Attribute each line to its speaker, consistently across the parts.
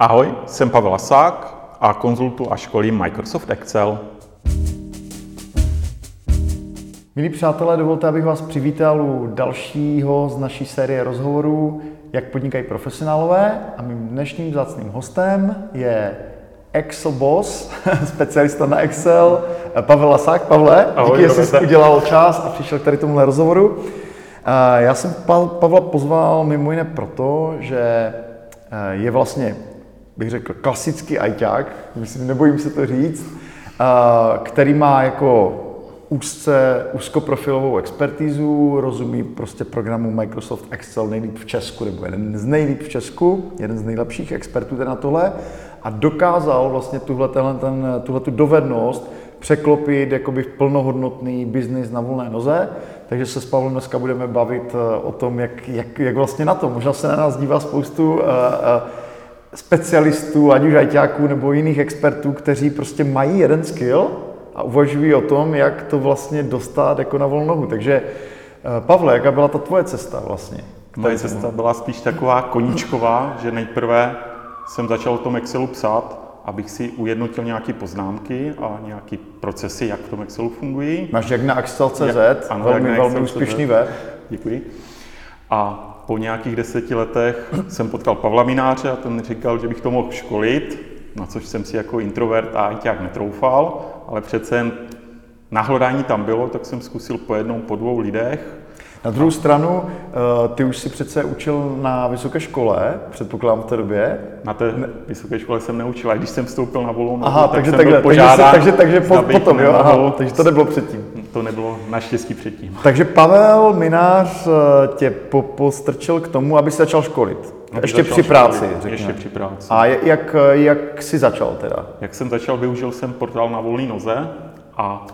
Speaker 1: Ahoj, jsem Pavel Lasák a konzultu a školím Microsoft Excel.
Speaker 2: Milí přátelé, dovolte, abych vás přivítal u dalšího z naší série rozhovorů, jak podnikají profesionálové. A mým dnešním zácným hostem je Excel Boss, specialista na Excel, Pavel Lasák. Pavle,
Speaker 1: Ahoj,
Speaker 2: díky, že jsi udělal čas a přišel k tady tomuhle rozhovoru. Já jsem Pa- Pavla pozval mimo jiné proto, že eh, je vlastně, bych řekl, klasický ajťák, myslím, nebojím se to říct, který má jako úzce, úzkoprofilovou expertízu, rozumí prostě programu Microsoft Excel nejlíp v Česku, nebo jeden z nejlíp v Česku, jeden z nejlepších expertů na tohle a dokázal vlastně tuhle, ten, tuhle tu dovednost překlopit jakoby v plnohodnotný biznis na volné noze. Takže se s Pavlem dneska budeme bavit eh, o tom, jak, jak, jak vlastně na to. Možná se na nás dívá spoustu uh, uh, specialistů, ať už ajťáků nebo jiných expertů, kteří prostě mají jeden skill a uvažují o tom, jak to vlastně dostat jako na volnou nohu. Takže eh, Pavle, jaká byla ta tvoje cesta vlastně?
Speaker 1: Moje cesta byla spíš taková koníčková, že nejprve jsem začal o tom Excelu psát, abych si ujednotil nějaké poznámky a nějaké procesy, jak v tom Excelu fungují.
Speaker 2: Máš jak na Excel.cz, velmi, velmi úspěšný web.
Speaker 1: Děkuji. A po nějakých deseti letech jsem potkal Pavla Mináře a ten říkal, že bych to mohl školit, na což jsem si jako introvert a ajťák netroufal, ale přece jen nahlodání tam bylo, tak jsem zkusil po jednou, po dvou lidech.
Speaker 2: Na druhou stranu, eh, ty už si přece učil na vysoké škole, předpokládám v té době.
Speaker 1: Na té vysoké škole jsem neučil, a když jsem vstoupil na volnou nohu,
Speaker 2: Aha,
Speaker 1: tak
Speaker 2: takže
Speaker 1: jsem
Speaker 2: takhle,
Speaker 1: byl
Speaker 2: takže,
Speaker 1: požádán,
Speaker 2: takže, takže
Speaker 1: zda
Speaker 2: po, potom, jo, aha, takže to nebylo předtím.
Speaker 1: To nebylo naštěstí předtím.
Speaker 2: Takže Pavel Minář eh, tě po, postrčil k tomu, aby začal školit.
Speaker 1: Abych
Speaker 2: Ještě
Speaker 1: začal
Speaker 2: při práci,
Speaker 1: školit. Ještě při práci.
Speaker 2: A jak, jak jsi začal teda?
Speaker 1: Jak jsem začal, využil jsem portál na volné noze a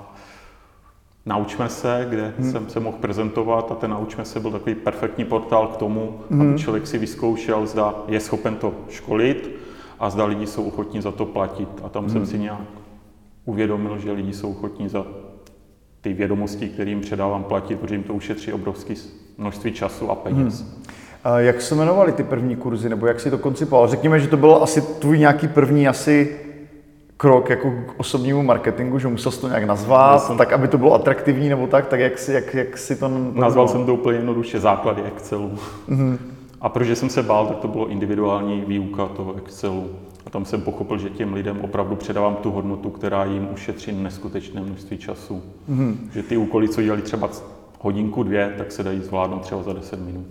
Speaker 1: Naučme se, kde hmm. jsem se mohl prezentovat a ten Naučme se byl takový perfektní portál k tomu, hmm. aby člověk si vyzkoušel, zda je schopen to školit a zda lidi jsou ochotní za to platit. A tam hmm. jsem si nějak uvědomil, že lidi jsou ochotní za ty vědomosti, které jim předávám, platit, protože jim to ušetří obrovské množství času a peněz. Hmm.
Speaker 2: A jak se jmenovaly ty první kurzy, nebo jak jsi to koncipoval? Řekněme, že to byl asi tvůj nějaký první asi krok jako k osobnímu marketingu, že musel jsi to nějak nazvat,
Speaker 1: jsem-
Speaker 2: tak aby to bylo atraktivní nebo tak, tak jak si, jak, jak si to
Speaker 1: Nazval jsem to úplně jednoduše základy Excelu. Mm-hmm. A protože jsem se bál, tak to bylo individuální výuka toho Excelu. A tam jsem pochopil, že těm lidem opravdu předávám tu hodnotu, která jim ušetří neskutečné množství času. Mm-hmm. Že ty úkoly, co dělali třeba hodinku, dvě, tak se dají zvládnout třeba za 10 minut.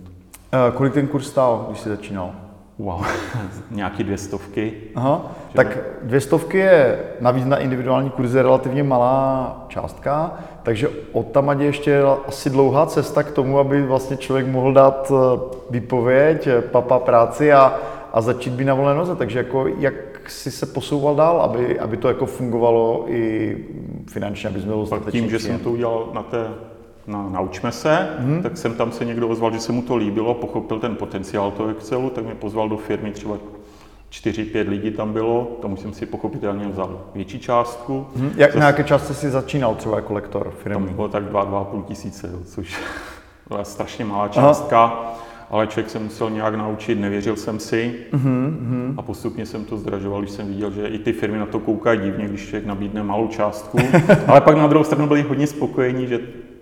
Speaker 2: Eh, Kolik ten kurz stál, když jsi začínal?
Speaker 1: Wow, nějaký dvě stovky.
Speaker 2: Aha, tak dvě stovky je navíc na individuální kurzy relativně malá částka, takže od tam je ještě asi dlouhá cesta k tomu, aby vlastně člověk mohl dát eh, výpověď, eh, papa práci a, a začít být na volné noze. Takže jako jak si se posouval dál, aby, aby to jako fungovalo i finančně, aby jsme byl
Speaker 1: Pak tím, že jsem to udělal na té na Naučme se, hmm. tak jsem tam se někdo ozval, že se mu to líbilo, pochopil ten potenciál toho Excelu, tak mě pozval do firmy, třeba 4-5 lidí tam bylo, tam už jsem si pochopitelně vzal větší částku.
Speaker 2: Hm? Jak,
Speaker 1: Zas-
Speaker 2: na jaké částce jsi začínal třeba jako lektor
Speaker 1: Tam
Speaker 2: firmy?
Speaker 1: bylo tak 2-2,5 tisíce, což byla strašně malá částka, ale člověk se musel nějak naučit, nevěřil jsem si
Speaker 2: Mhm,
Speaker 1: a postupně jsem to zdražoval, když jsem viděl, že i ty firmy na to koukají divně, když člověk nabídne malou částku, ale pak na druhou stranu byli hodně spokojení, že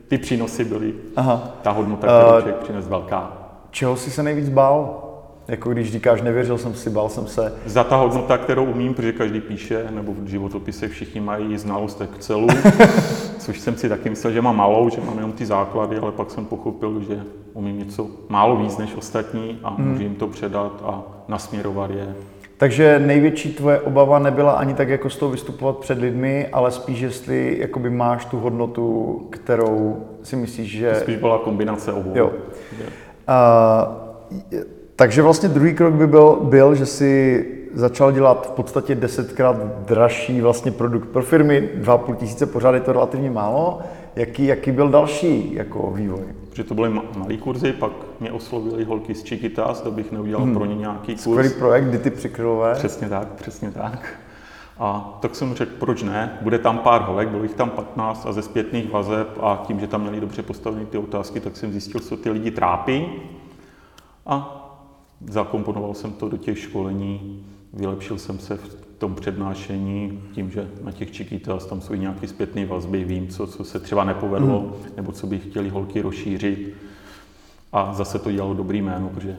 Speaker 1: ty přínosy byly,
Speaker 2: Aha.
Speaker 1: ta hodnota, kterou
Speaker 2: Eh,
Speaker 1: člověk přines velká.
Speaker 2: Čeho jsi se nejvíc bál? Jako když říkáš, nevěřil jsem si, bál jsem se.
Speaker 1: Za ta hodnota, kterou umím, protože každý píše, nebo v životopise všichni mají znalost Excelu, což jsem si taky myslel, že mám malou, že mám jenom ty základy, ale pak jsem pochopil, že umím něco málo víc než ostatní a můžu jim to předat a nasměrovat je.
Speaker 2: Takže největší tvoje obava nebyla ani tak jako s tou vystupovat před lidmi, ale spíš, jestli jakoby máš tu hodnotu, kterou si myslíš, že...
Speaker 1: Spíš byla kombinace obou.
Speaker 2: Jo.
Speaker 1: Že-
Speaker 2: A, takže vlastně druhý krok by byl, byl, že si začal dělat v podstatě desetkrát dražší vlastně produkt pro firmy, 2,5 tisíce pořád je to relativně málo. Jaký, jaký byl další jako vývoj?
Speaker 1: Protože to byly ma- malý kurzy, pak mě oslovili holky z Chiquitas, to bych neudělal pro ně nějaký kurz.
Speaker 2: Skvělý projekt, kdy ty přikrylové.
Speaker 1: Přesně tak, přesně tak. A tak jsem řekl, proč ne, bude tam pár holek, bylo jich tam 15 a ze zpětných vazeb a tím, že tam měli dobře postavené ty otázky, tak jsem zjistil, co ty lidi trápí a zakomponoval jsem to do těch školení, vylepšil jsem se v tom přednášení tím, že na těch Chiquitas tam jsou i nějaké zpětné vazby, vím, co, co se třeba nepovedlo, mm. nebo co by chtěli holky rozšířit. A zase to dělalo dobrý jméno, protože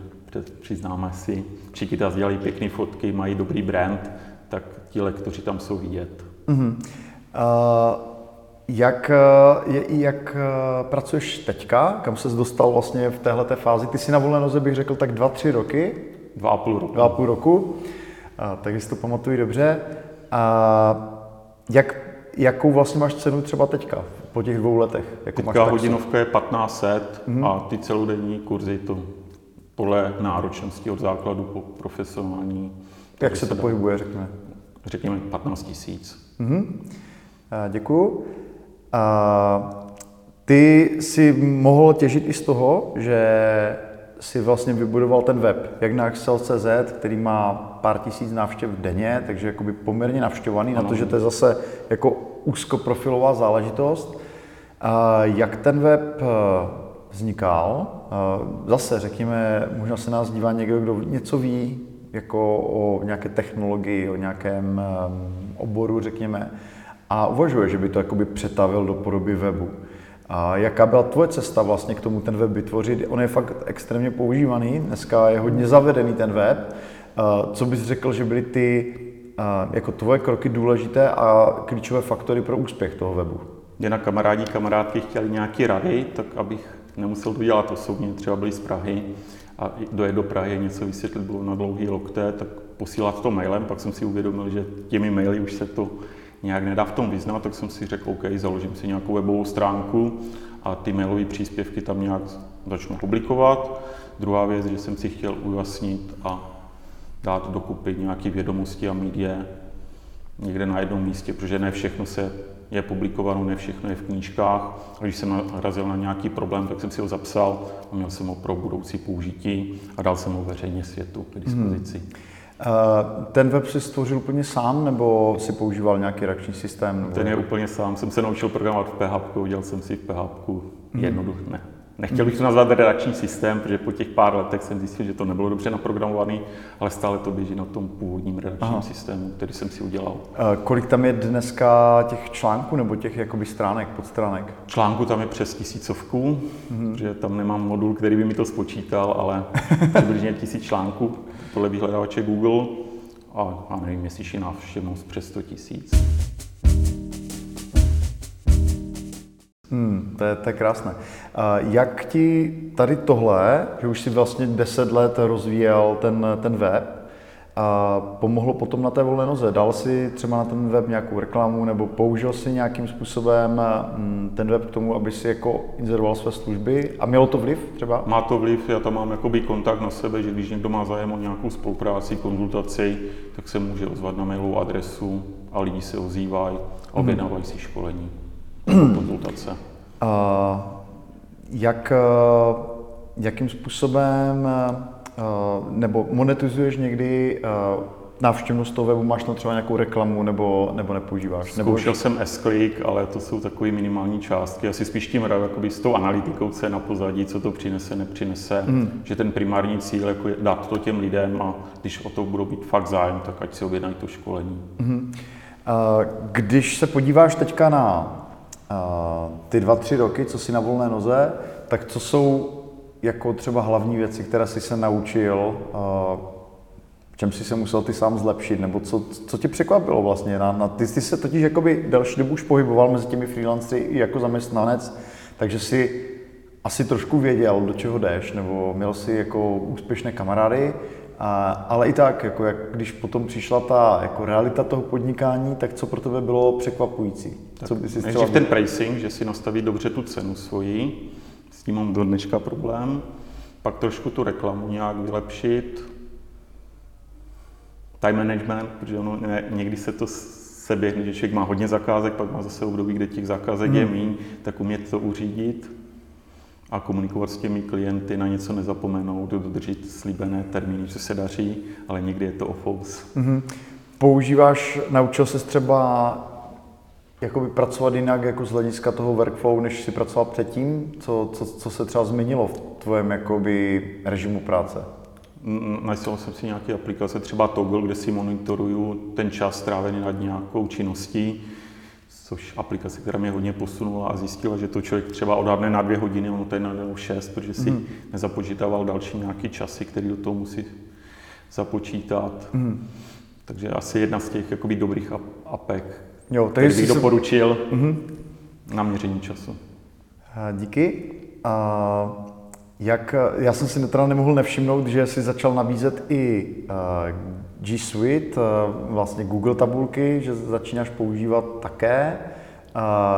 Speaker 1: přiznáme si, Chiquitas dělají pěkné fotky, mají dobrý brand, tak ti lektoři tam jsou vidět. Mm-hmm. Uh,
Speaker 2: jak, jak pracuješ teďka? Kam ses dostal vlastně v téhle fázi? Ty jsi na volné noze, bych řekl, tak dva, tři roky?
Speaker 1: Dva a půl roku.
Speaker 2: Dva a půl roku. A, takže si to pamatuju dobře. A jak, jakou vlastně máš cenu třeba teďka, po těch dvou letech?
Speaker 1: Jako teďka máš hodinovka je 1500 mm-hmm. a ty celodenní kurzy to podle náročnosti od základu po profesionální.
Speaker 2: Jak se to pohybuje, řekněme?
Speaker 1: Řekněme 15 tisíc.
Speaker 2: Mm-hmm. Děkuju. A ty si mohl těžit i z toho, že si vlastně vybudoval ten web, jak na Excel.cz, který má pár tisíc návštěv denně, takže jakoby poměrně navštěvovaný, ano. na to, že to je zase jako úzkoprofilová záležitost. A jak ten web eh, vznikal? Zase řekněme, možná se nás dívá někdo, kdo něco ví jako o nějaké technologii, o nějakém ehm, oboru, řekněme, a uvažuje, že by to jakoby přetavil do podoby webu. A jaká byla tvoje cesta vlastně k tomu ten web vytvořit? On je fakt extrémně používaný, dneska je hodně zavedený ten web. Co bys řekl, že byly ty jako tvoje kroky důležité a klíčové faktory pro úspěch toho webu?
Speaker 1: Mě na kamarádi, kamarádky chtěli nějaké rady, tak abych nemusel to dělat osobně, třeba byli z Prahy a dojet do Prahy něco vysvětlit bylo na dlouhý lokte, tak posílat to mailem, pak jsem si uvědomil, že těmi maily už se to nějak nedá v tom vyznat, tak jsem si řekl, OK, založím si nějakou webovou stránku a ty mailové příspěvky tam nějak začnu publikovat. Druhá věc, že jsem si chtěl ujasnit a dát dokupy nějaké vědomosti a mít je někde na jednom místě, protože ne všechno se je publikováno, ne všechno je v knížkách. A když jsem narazil na nějaký problém, tak jsem si ho zapsal a měl jsem ho pro budoucí použití a dal jsem ho veřejně světu k dispozici. Hmm.
Speaker 2: Ten web si stvořil úplně sám, nebo si používal nějaký reakční systém? Nebo...
Speaker 1: Ten je úplně sám. Jsem se naučil programovat v PHP, udělal jsem si v PHP hmm. jednoduché. Ne. Nechtěl bych to nazvat redakční systém, protože po těch pár letech jsem zjistil, že to nebylo dobře naprogramovaný, ale stále to běží na tom původním redakčním Aha. systému, který jsem si udělal.
Speaker 2: Kolik tam je dneska těch článků nebo těch jakoby stránek, podstránek?
Speaker 1: Článku tam je přes tisícovku, mm-hmm. že tam nemám modul, který by mi to spočítal, ale přibližně tisíc článků podle vyhledávače Google a, a nevím, měsíční návštěvnost přes 100 tisíc.
Speaker 2: Hmm, to, je, to je krásné. Jak ti tady tohle, že už si vlastně 10 let rozvíjel ten, ten web, a pomohlo potom na té volné noze? Dal si třeba na ten web nějakou reklamu nebo použil si nějakým způsobem mm, ten web k tomu, aby si jako inzeroval své služby? A mělo to vliv třeba?
Speaker 1: Má to vliv, já tam mám jakoby kontakt na sebe, že když někdo má zájem o nějakou spolupráci, konzultaci, tak se může ozvat na mailovou adresu a lidi se ozývají a objednávají si školení, konzultace. A
Speaker 2: jak, jakým způsobem nebo monetizuješ někdy uh, návštěvnost toho webu, máš tam třeba nějakou reklamu nebo, nebo nepoužíváš?
Speaker 1: Zkoušel nebo... jsem s ale to jsou takové minimální částky. Asi spíš tím hraju jakoby s tou analytikou, co je na pozadí, co to přinese, nepřinese. Mm. Že ten primární cíl jako je dát to těm lidem a když o to budou být fakt zájem, tak ať si objednají to školení. Mm.
Speaker 2: Uh, když se podíváš teďka na ty dva, tři roky, co jsi na volné noze, tak co jsou jako třeba hlavní věci, které jsi se naučil, v čem jsi se musel ty sám zlepšit, nebo co, co tě překvapilo vlastně? Na, na, ty, ty se totiž jakoby delší dobu už pohyboval mezi těmi freelancery i jako zaměstnanec, takže si asi trošku věděl, do čeho jdeš, nebo měl si jako úspěšné kamarády, a, ale i tak, jako jak, když potom přišla ta jako realita toho podnikání, tak co pro tebe bylo překvapující? Tak co
Speaker 1: by si ten pricing, že si nastaví dobře tu cenu svoji, tím mám do dneška problém. Pak trošku tu reklamu nějak vylepšit. Time management, protože ono, ne, někdy se to se běhne, že člověk má hodně zakázek, pak má zase období, kde těch zakázek hmm. je míň, tak umět to uřídit a komunikovat s těmi klienty, na něco nezapomenout, dodržet slíbené termíny, co se daří, ale někdy je to ofous. Mm-hmm.
Speaker 2: Používáš, naučil se třeba jakoby pracovat jinak jako z hlediska toho workflow, než si pracoval předtím? Co, co, co se třeba změnilo v tvém jakoby režimu práce?
Speaker 1: Našel jsem si nějaké aplikace, třeba Toggle, kde si monitoruju ten čas strávený nad nějakou činností, což aplikace, která mě hodně posunula a zjistila, že to člověk třeba odhadne na dvě hodiny, ono to je na šest, protože si mm. nezapočítával další nějaký časy, který do toho musí započítat. Mm. Takže asi jedna z těch jakoby, dobrých apek, jo, který bych doporučil mm-hmm. na měření času.
Speaker 2: Díky. A jak, já jsem si teda nemohl nevšimnout, že jsi začal nabízet i G Suite, vlastně Google tabulky, že začínáš používat také.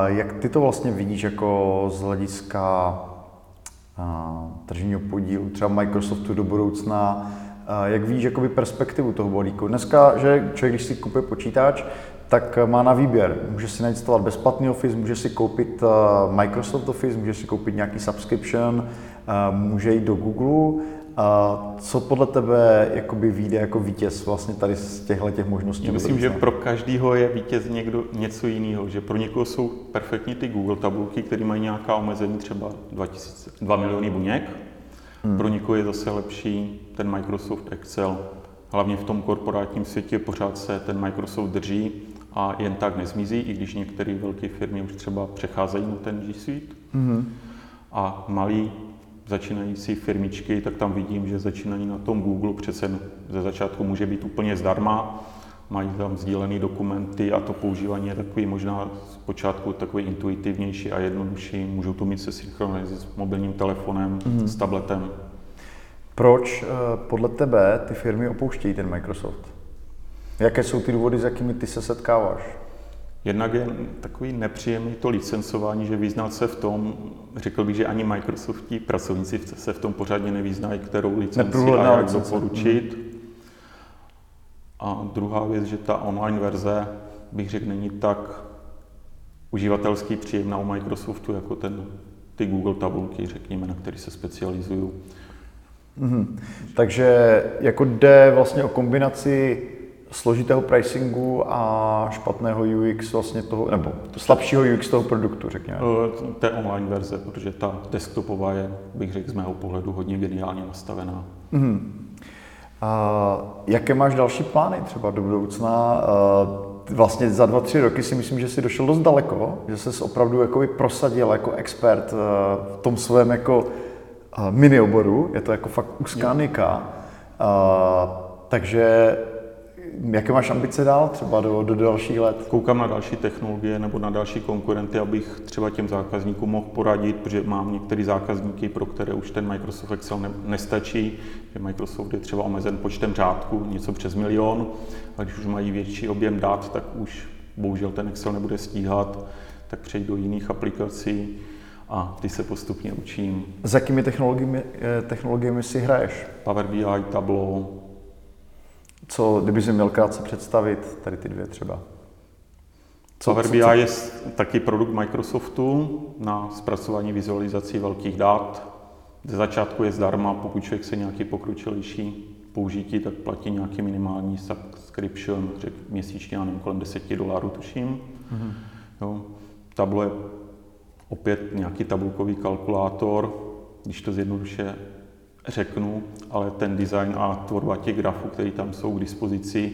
Speaker 2: Jak ty to vlastně vidíš jako z hlediska tržního podílu třeba Microsoftu do budoucna? Jak víš jakoby perspektivu toho balíku? Dneska, že člověk, když si kupuje počítač, tak má na výběr. Může si nainstalovat bezplatný Office, může si koupit Microsoft Office, může si koupit nějaký subscription, může jít do Google. Co podle tebe jakoby vyjde jako vítěz vlastně tady z těchto těch možností?
Speaker 1: Já myslím, že pro každého je vítěz někdo něco jiného, že pro někoho jsou perfektní ty Google tabulky, které mají nějaká omezení, třeba 2000, 2 miliony buněk. Hmm. Pro někoho je zase lepší ten Microsoft Excel. Hlavně v tom korporátním světě pořád se ten Microsoft drží a jen tak nezmizí, i když některé velké firmy už třeba přecházejí na ten G Suite. Hmm. A malí začínající firmičky, tak tam vidím, že začínají na tom Google, přece ze začátku může být úplně zdarma, mají tam sdílené dokumenty a to používání je takový možná z počátku takový intuitivnější a jednodušší. Můžou to mít se synchronizovat s mobilním telefonem, mm-hmm. s tabletem.
Speaker 2: Proč eh, podle tebe ty firmy opouštějí ten Microsoft? Jaké jsou ty důvody, s jakými ty se setkáváš?
Speaker 1: Jednak je takový nepříjemný to licencování, že vyznat se v tom, řekl bych, že ani Microsoftí pracovníci se v tom pořádně nevyznají, kterou licenci a jak licence. doporučit. Hmm. A druhá věc, že ta online verze, bych řekl, není tak uživatelský příjemná u Microsoftu, jako ten, ty Google tabulky, řekněme, na které se specializují.
Speaker 2: Mm-hmm. Takže jako jde vlastně o kombinaci složitého pricingu a špatného UX vlastně toho, nebo slabšího UX toho produktu, řekněme.
Speaker 1: Eh, té online verze, protože ta desktopová je, bych řekl, z mého pohledu hodně geniálně nastavená. Mm.
Speaker 2: A jaké máš další plány třeba do budoucna? Vlastně za dva, tři roky si myslím, že jsi došel dost daleko, že jsi opravdu jakoby prosadil jako expert eh, v tom svém jako eh, mini oboru, je to jako fakt úzká nika. Takže Jaké máš ambice dál třeba do, do dalších let?
Speaker 1: Koukám na další technologie nebo na další konkurenty, abych třeba těm zákazníkům mohl poradit, protože mám některé zákazníky, pro které už ten Microsoft Excel ne, nestačí, že Microsoft je třeba omezen počtem řádků, něco přes milion, a když už mají větší objem dat, tak už bohužel ten Excel nebude stíhat, tak přejít do jiných aplikací a ty se postupně učím.
Speaker 2: S jakými technologiemi, eh, technologiemi si hraješ?
Speaker 1: Power BI, Tableau,
Speaker 2: co, kdyby si měl krátce představit, tady ty dvě třeba.
Speaker 1: Co, Power BI je taky produkt Microsoftu na zpracování vizualizací velkých dat. Ze začátku je zdarma, pokud člověk se nějaký pokročilejší použití, tak platí nějaký minimální subscription, řek, měsíčně, já nevím, kolem 10 dolarů tuším. Mm-hmm. Jo. Tablo je opět nějaký tabulkový kalkulátor, když to zjednoduše řeknu, ale ten design a tvorba těch grafů, které tam jsou k dispozici,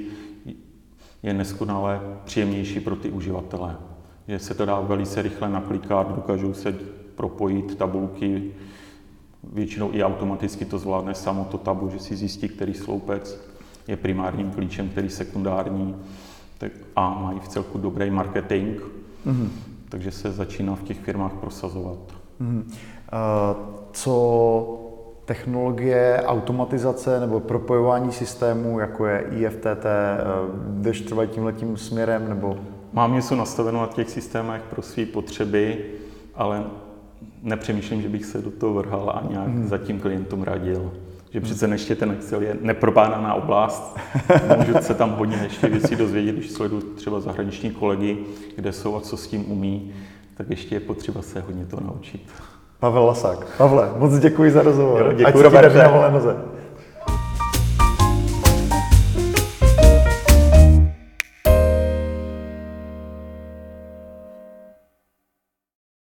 Speaker 1: je neskonale příjemnější pro ty uživatele. Že se to dá velice rychle naklikat, dokážou se propojit tabulky, většinou i automaticky to zvládne samo to tabu, že si zjistí, který sloupec je primárním klíčem, který sekundární tak, a mají v celku dobrý marketing, mm-hmm. takže se začíná v těch firmách prosazovat. Mm-hmm.
Speaker 2: Uh, co technologie automatizace nebo propojování systémů, jako je IFTT, eh, jdeš třeba tímhletím směrem, nebo?
Speaker 1: Mám něco nastaveno na těch systémech pro své potřeby, ale nepřemýšlím, že bych se do toho vrhal a nějak hmm. zatím klientům radil. Že hmm. přece ještě ten Excel je nepropádaná oblast. Můžu se tam hodně ještě věcí dozvědět, když sleduju třeba zahraniční kolegy, kde jsou a co s tím umí, tak ještě je potřeba se hodně to naučit.
Speaker 2: Pavel Lasák. Pavle, moc děkuji za rozhovor. Jo, děkuji, Ať se ti na noze.